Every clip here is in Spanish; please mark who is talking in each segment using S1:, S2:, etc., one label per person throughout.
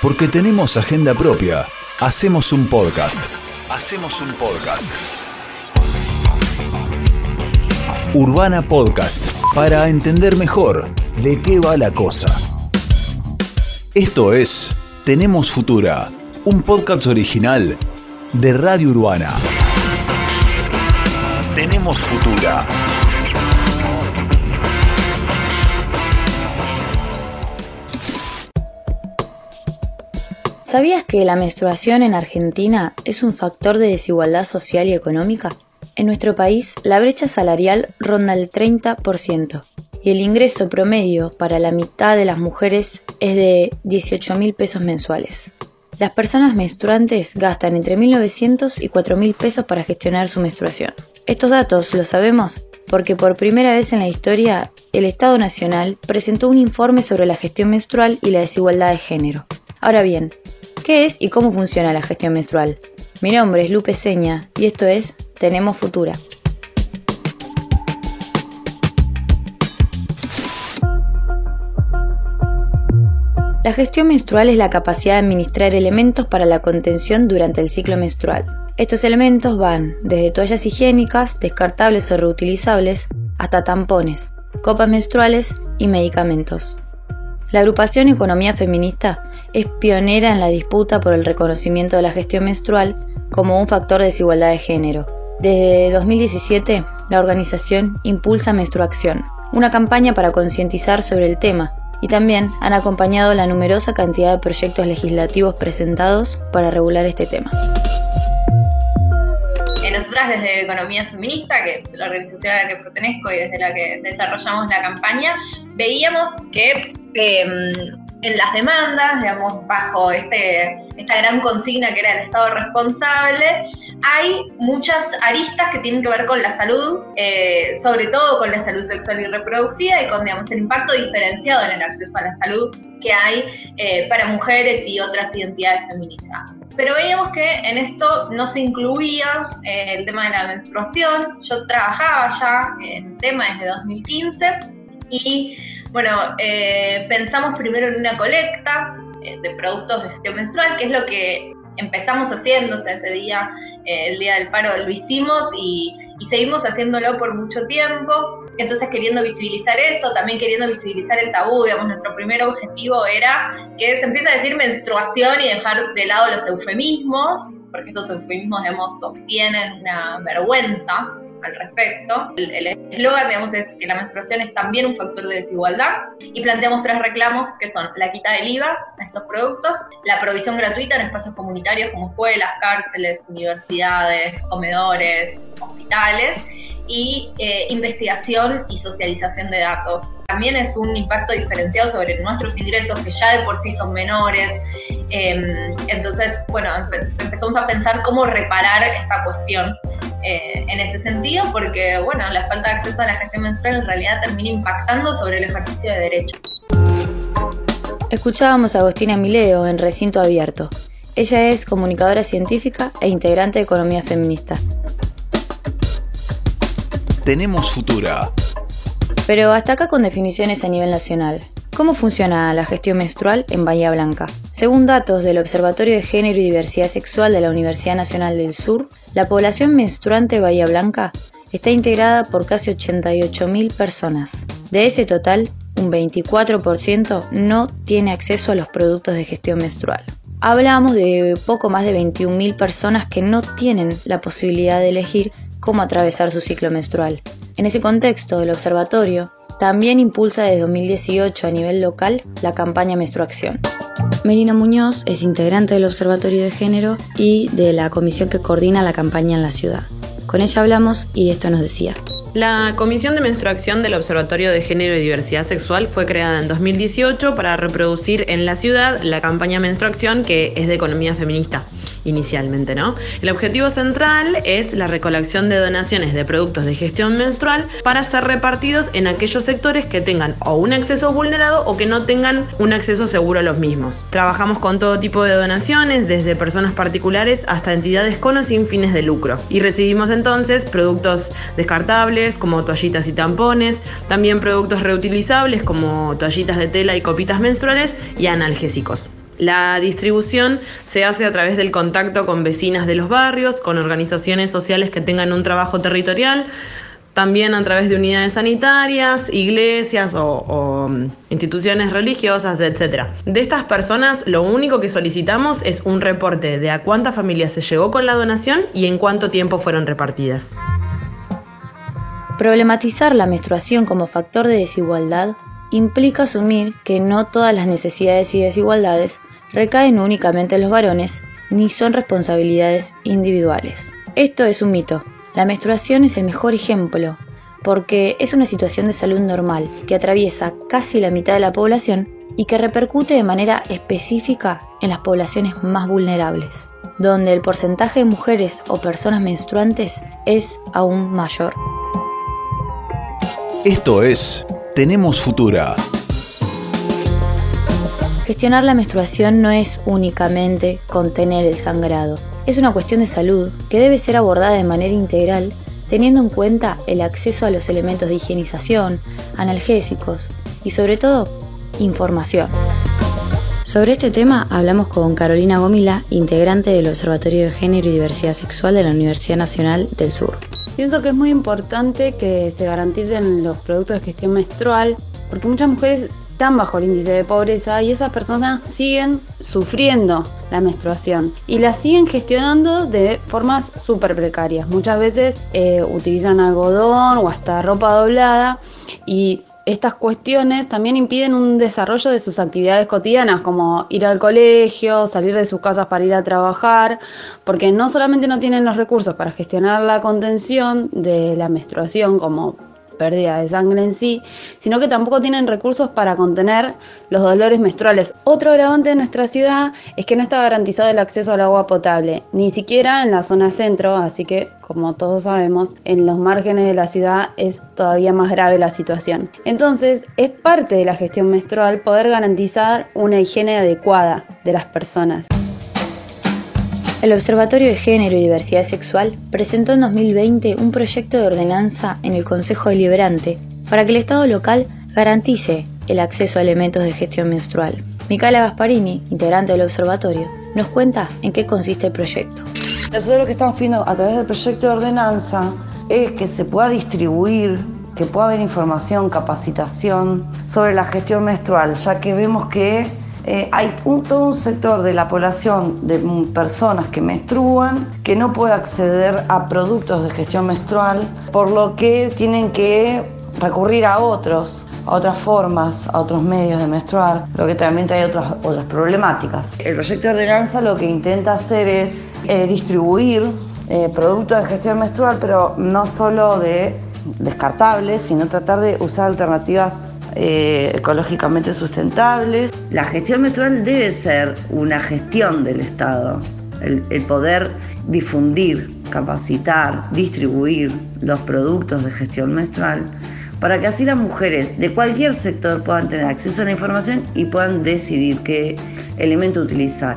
S1: Porque tenemos agenda propia. Hacemos un podcast. Hacemos un podcast. Urbana Podcast. Para entender mejor de qué va la cosa. Esto es Tenemos Futura. Un podcast original de Radio Urbana. Tenemos Futura.
S2: ¿Sabías que la menstruación en Argentina es un factor de desigualdad social y económica? En nuestro país, la brecha salarial ronda el 30% y el ingreso promedio para la mitad de las mujeres es de 18 mil pesos mensuales. Las personas menstruantes gastan entre 1.900 y 4.000 pesos para gestionar su menstruación. Estos datos los sabemos porque por primera vez en la historia el Estado Nacional presentó un informe sobre la gestión menstrual y la desigualdad de género. Ahora bien, ¿qué es y cómo funciona la gestión menstrual? Mi nombre es Lupe Seña y esto es Tenemos Futura. La gestión menstrual es la capacidad de administrar elementos para la contención durante el ciclo menstrual. Estos elementos van desde toallas higiénicas, descartables o reutilizables, hasta tampones, copas menstruales y medicamentos. La agrupación Economía Feminista es pionera en la disputa por el reconocimiento de la gestión menstrual como un factor de desigualdad de género. Desde 2017, la organización impulsa Menstruación, una campaña para concientizar sobre el tema, y también han acompañado la numerosa cantidad de proyectos legislativos presentados para regular este tema.
S3: Nosotras desde Economía Feminista, que es la organización a la que pertenezco y desde la que desarrollamos la campaña, veíamos que em, en las demandas, digamos, bajo este, esta gran consigna que era el Estado responsable, hay muchas aristas que tienen que ver con la salud, eh, sobre todo con la salud sexual y reproductiva y con, digamos, el impacto diferenciado en el acceso a la salud que hay eh, para mujeres y otras identidades feministas. Pero veíamos que en esto no se incluía eh, el tema de la menstruación. Yo trabajaba ya en el tema desde 2015 y bueno, eh, pensamos primero en una colecta eh, de productos de gestión menstrual, que es lo que empezamos haciendo, ese día, eh, el día del paro, lo hicimos y, y seguimos haciéndolo por mucho tiempo. Entonces, queriendo visibilizar eso, también queriendo visibilizar el tabú, digamos, nuestro primer objetivo era que se empiece a decir menstruación y dejar de lado los eufemismos, porque estos eufemismos, digamos, sostienen una vergüenza al respecto. El eslogan, digamos, es que la menstruación es también un factor de desigualdad y planteamos tres reclamos que son la quita del IVA a estos productos, la provisión gratuita en espacios comunitarios como escuelas, cárceles, universidades, comedores, hospitales y eh, investigación y socialización de datos. También es un impacto diferenciado sobre nuestros ingresos, que ya de por sí son menores. Em, entonces, bueno, empezamos a pensar cómo reparar esta cuestión eh, en ese sentido, porque, bueno, la falta de acceso a la gestión menstrual en realidad termina impactando sobre el ejercicio de derechos.
S2: Escuchábamos a Agostina Mileo en Recinto Abierto. Ella es comunicadora científica e integrante de Economía Feminista.
S1: Tenemos Futura.
S2: Pero hasta acá con definiciones a nivel nacional. ¿Cómo funciona la gestión menstrual en Bahía Blanca? Según datos del Observatorio de Género y Diversidad Sexual de la Universidad Nacional del Sur, la población menstruante Bahía Blanca está integrada por casi 88.000 personas. De ese total, un 24% no tiene acceso a los productos de gestión menstrual. Hablamos de poco más de 21.000 personas que no tienen la posibilidad de elegir cómo atravesar su ciclo menstrual. En ese contexto, el observatorio también impulsa desde 2018 a nivel local la campaña Menstruación. Melina Muñoz es integrante del Observatorio de Género y de la comisión que coordina la campaña en la ciudad. Con ella hablamos y esto nos decía.
S4: La Comisión de Menstruación del Observatorio de Género y Diversidad Sexual fue creada en 2018 para reproducir en la ciudad la campaña Menstruación que es de economía feminista inicialmente, ¿no? El objetivo central es la recolección de donaciones de productos de gestión menstrual para ser repartidos en aquellos sectores que tengan o un acceso vulnerado o que no tengan un acceso seguro a los mismos. Trabajamos con todo tipo de donaciones, desde personas particulares hasta entidades con o sin fines de lucro. Y recibimos entonces productos descartables como toallitas y tampones, también productos reutilizables como toallitas de tela y copitas menstruales y analgésicos. La distribución se hace a través del contacto con vecinas de los barrios, con organizaciones sociales que tengan un trabajo territorial, también a través de unidades sanitarias, iglesias o, mm, instituciones religiosas, etc. De estas personas lo único que solicitamos es un reporte de a cuántas familias se llegó con la donación y en cuánto tiempo fueron repartidas.
S2: Problematizar la menstruación como factor de desigualdad implica asumir que no todas las necesidades y desigualdades recaen únicamente en los varones ni son responsabilidades individuales. Esto es un mito. La menstruación es el mejor ejemplo, porque es una situación de salud normal que atraviesa casi la mitad de la población y que repercute de manera específica en las poblaciones más vulnerables, donde el porcentaje de mujeres o personas menstruantes es aún mayor.
S1: Esto es Tenemos Futura.
S2: Gestionar la menstruación no es únicamente contener el sangrado, es una cuestión de salud que debe ser abordada de manera integral teniendo en cuenta el acceso a los elementos de higienización, analgésicos y sobre todo información. Sobre este tema hablamos con Carolina Gomila, integrante del Observatorio de Género y Diversidad Sexual de la Universidad Nacional del Sur.
S5: Pienso que es muy importante que se garanticen los productos de gestión menstrual porque muchas mujeres están bajo el índice de pobreza y esas personas siguen sufriendo la menstruación y la siguen gestionando de formas súper precarias. Muchas veces eh, utilizan algodón o hasta ropa doblada y estas cuestiones también impiden un desarrollo de sus actividades cotidianas, como ir al colegio, salir de sus casas para ir a trabajar, porque no solamente no tienen los recursos para gestionar la contención de la menstruación, como pérdida de sangre en sí, sino que tampoco tienen recursos para contener los dolores menstruales. Otro agravante de nuestra ciudad es que no está garantizado el acceso al agua potable, ni siquiera en la zona centro, así que como todos sabemos, en los márgenes de la ciudad es todavía más grave la situación. Entonces, es parte de la gestión menstrual poder garantizar una higiene adecuada de las personas.
S2: El Observatorio de Género y Diversidad Sexual presentó en 2020 un proyecto de ordenanza en el Consejo Deliberante para que el Estado local garantice el acceso a elementos de gestión menstrual. Micaela Gasparini, integrante del observatorio, nos cuenta en qué consiste el proyecto.
S6: Nosotros lo que estamos pidiendo a través del proyecto de ordenanza es que se pueda distribuir, que pueda haber información, capacitación sobre la gestión menstrual, ya que vemos que eh, hay todo un sector de la población de personas que menstruan que no puede acceder a productos de gestión menstrual, por lo que tienen que recurrir a otros, a otras formas, a otros medios de menstruar, lo que también hay otras, otras problemáticas. El proyecto de ordenanza lo que intenta hacer es eh, distribuir eh, productos de gestión menstrual, pero no solo de descartables, sino tratar de usar alternativas eh, ecológicamente sustentables. La gestión menstrual debe ser una gestión del Estado, el, poder difundir, capacitar, distribuir los productos de gestión menstrual para que así las mujeres de cualquier sector puedan tener acceso a la información y puedan decidir qué elemento utilizar.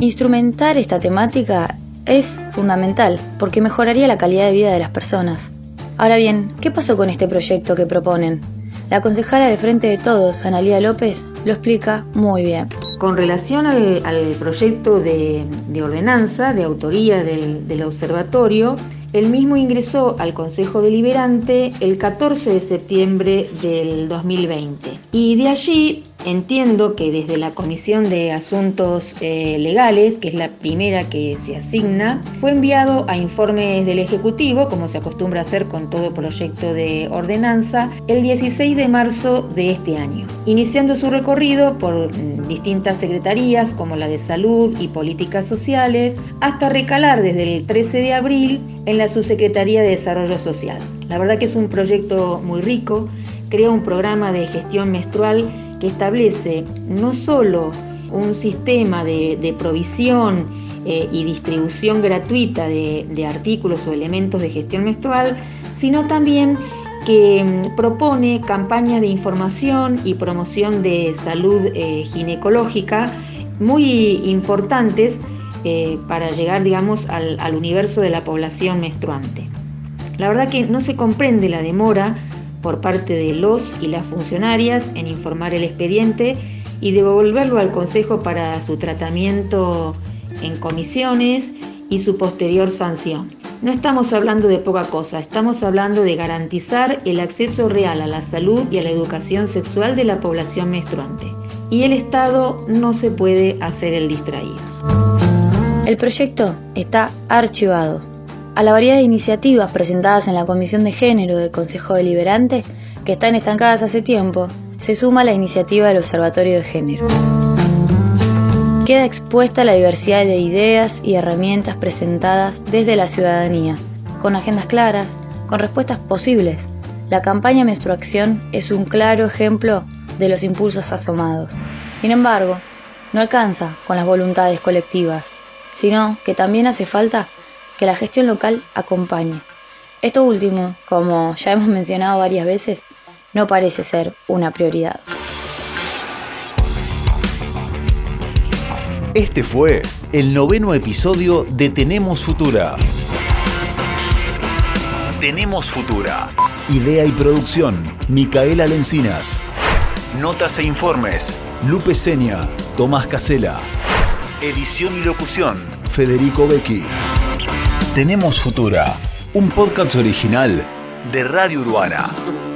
S2: Instrumentar esta temática es fundamental porque mejoraría la calidad de vida de las personas. Ahora bien, ¿qué pasó con este proyecto que proponen? La concejala del Frente de Todos, Analía López, lo explica muy bien.
S7: Con relación al, proyecto de, ordenanza de autoría del, del observatorio, el mismo ingresó al Consejo Deliberante el 14 de septiembre del 2020 y de allí Entiendo que desde la Comisión de Asuntos eh, Legales, que es la primera que se asigna, fue enviado a informes del Ejecutivo, como se acostumbra a hacer con todo proyecto de ordenanza, el 16 de marzo de este año, iniciando su recorrido por mm, distintas secretarías como la de Salud y Políticas Sociales, hasta recalar desde el 13 de abril en la Subsecretaría de Desarrollo Social. La verdad que es un proyecto muy rico, crea un programa de gestión menstrual que establece no solo un sistema de, provisión eh, y distribución gratuita de, artículos o elementos de gestión menstrual, sino también que mm, propone campañas de información y promoción de salud eh, ginecológica muy importantes eh, para llegar, digamos, al, al universo de la población menstruante. La verdad que no se comprende la demora por parte de los y las funcionarias en informar el expediente y devolverlo al Consejo para su tratamiento en comisiones y su posterior sanción. No estamos hablando de poca cosa, estamos hablando de garantizar el acceso real a la salud y a la educación sexual de la población menstruante. Y el Estado no se puede hacer el distraído.
S2: El proyecto está archivado. A la variedad de iniciativas presentadas en la Comisión de Género del Consejo Deliberante, que están estancadas hace tiempo, se suma la iniciativa del Observatorio de Género. Queda expuesta la diversidad de ideas y herramientas presentadas desde la ciudadanía, con agendas claras, con respuestas posibles. La campaña Menstruación es un claro ejemplo de los impulsos asomados. Sin embargo, no alcanza con las voluntades colectivas, sino que también hace falta que la gestión local acompañe. Esto último, como ya hemos mencionado varias veces, no parece ser una prioridad.
S1: Este fue el noveno episodio de Tenemos Futura. Tenemos Futura. Idea y producción, Micaela Lencinas. Notas e informes, Lupe Seña, Tomás Casela. Edición y locución, Federico Becchi. Tenemos Futura, un podcast original de Radio Urbana.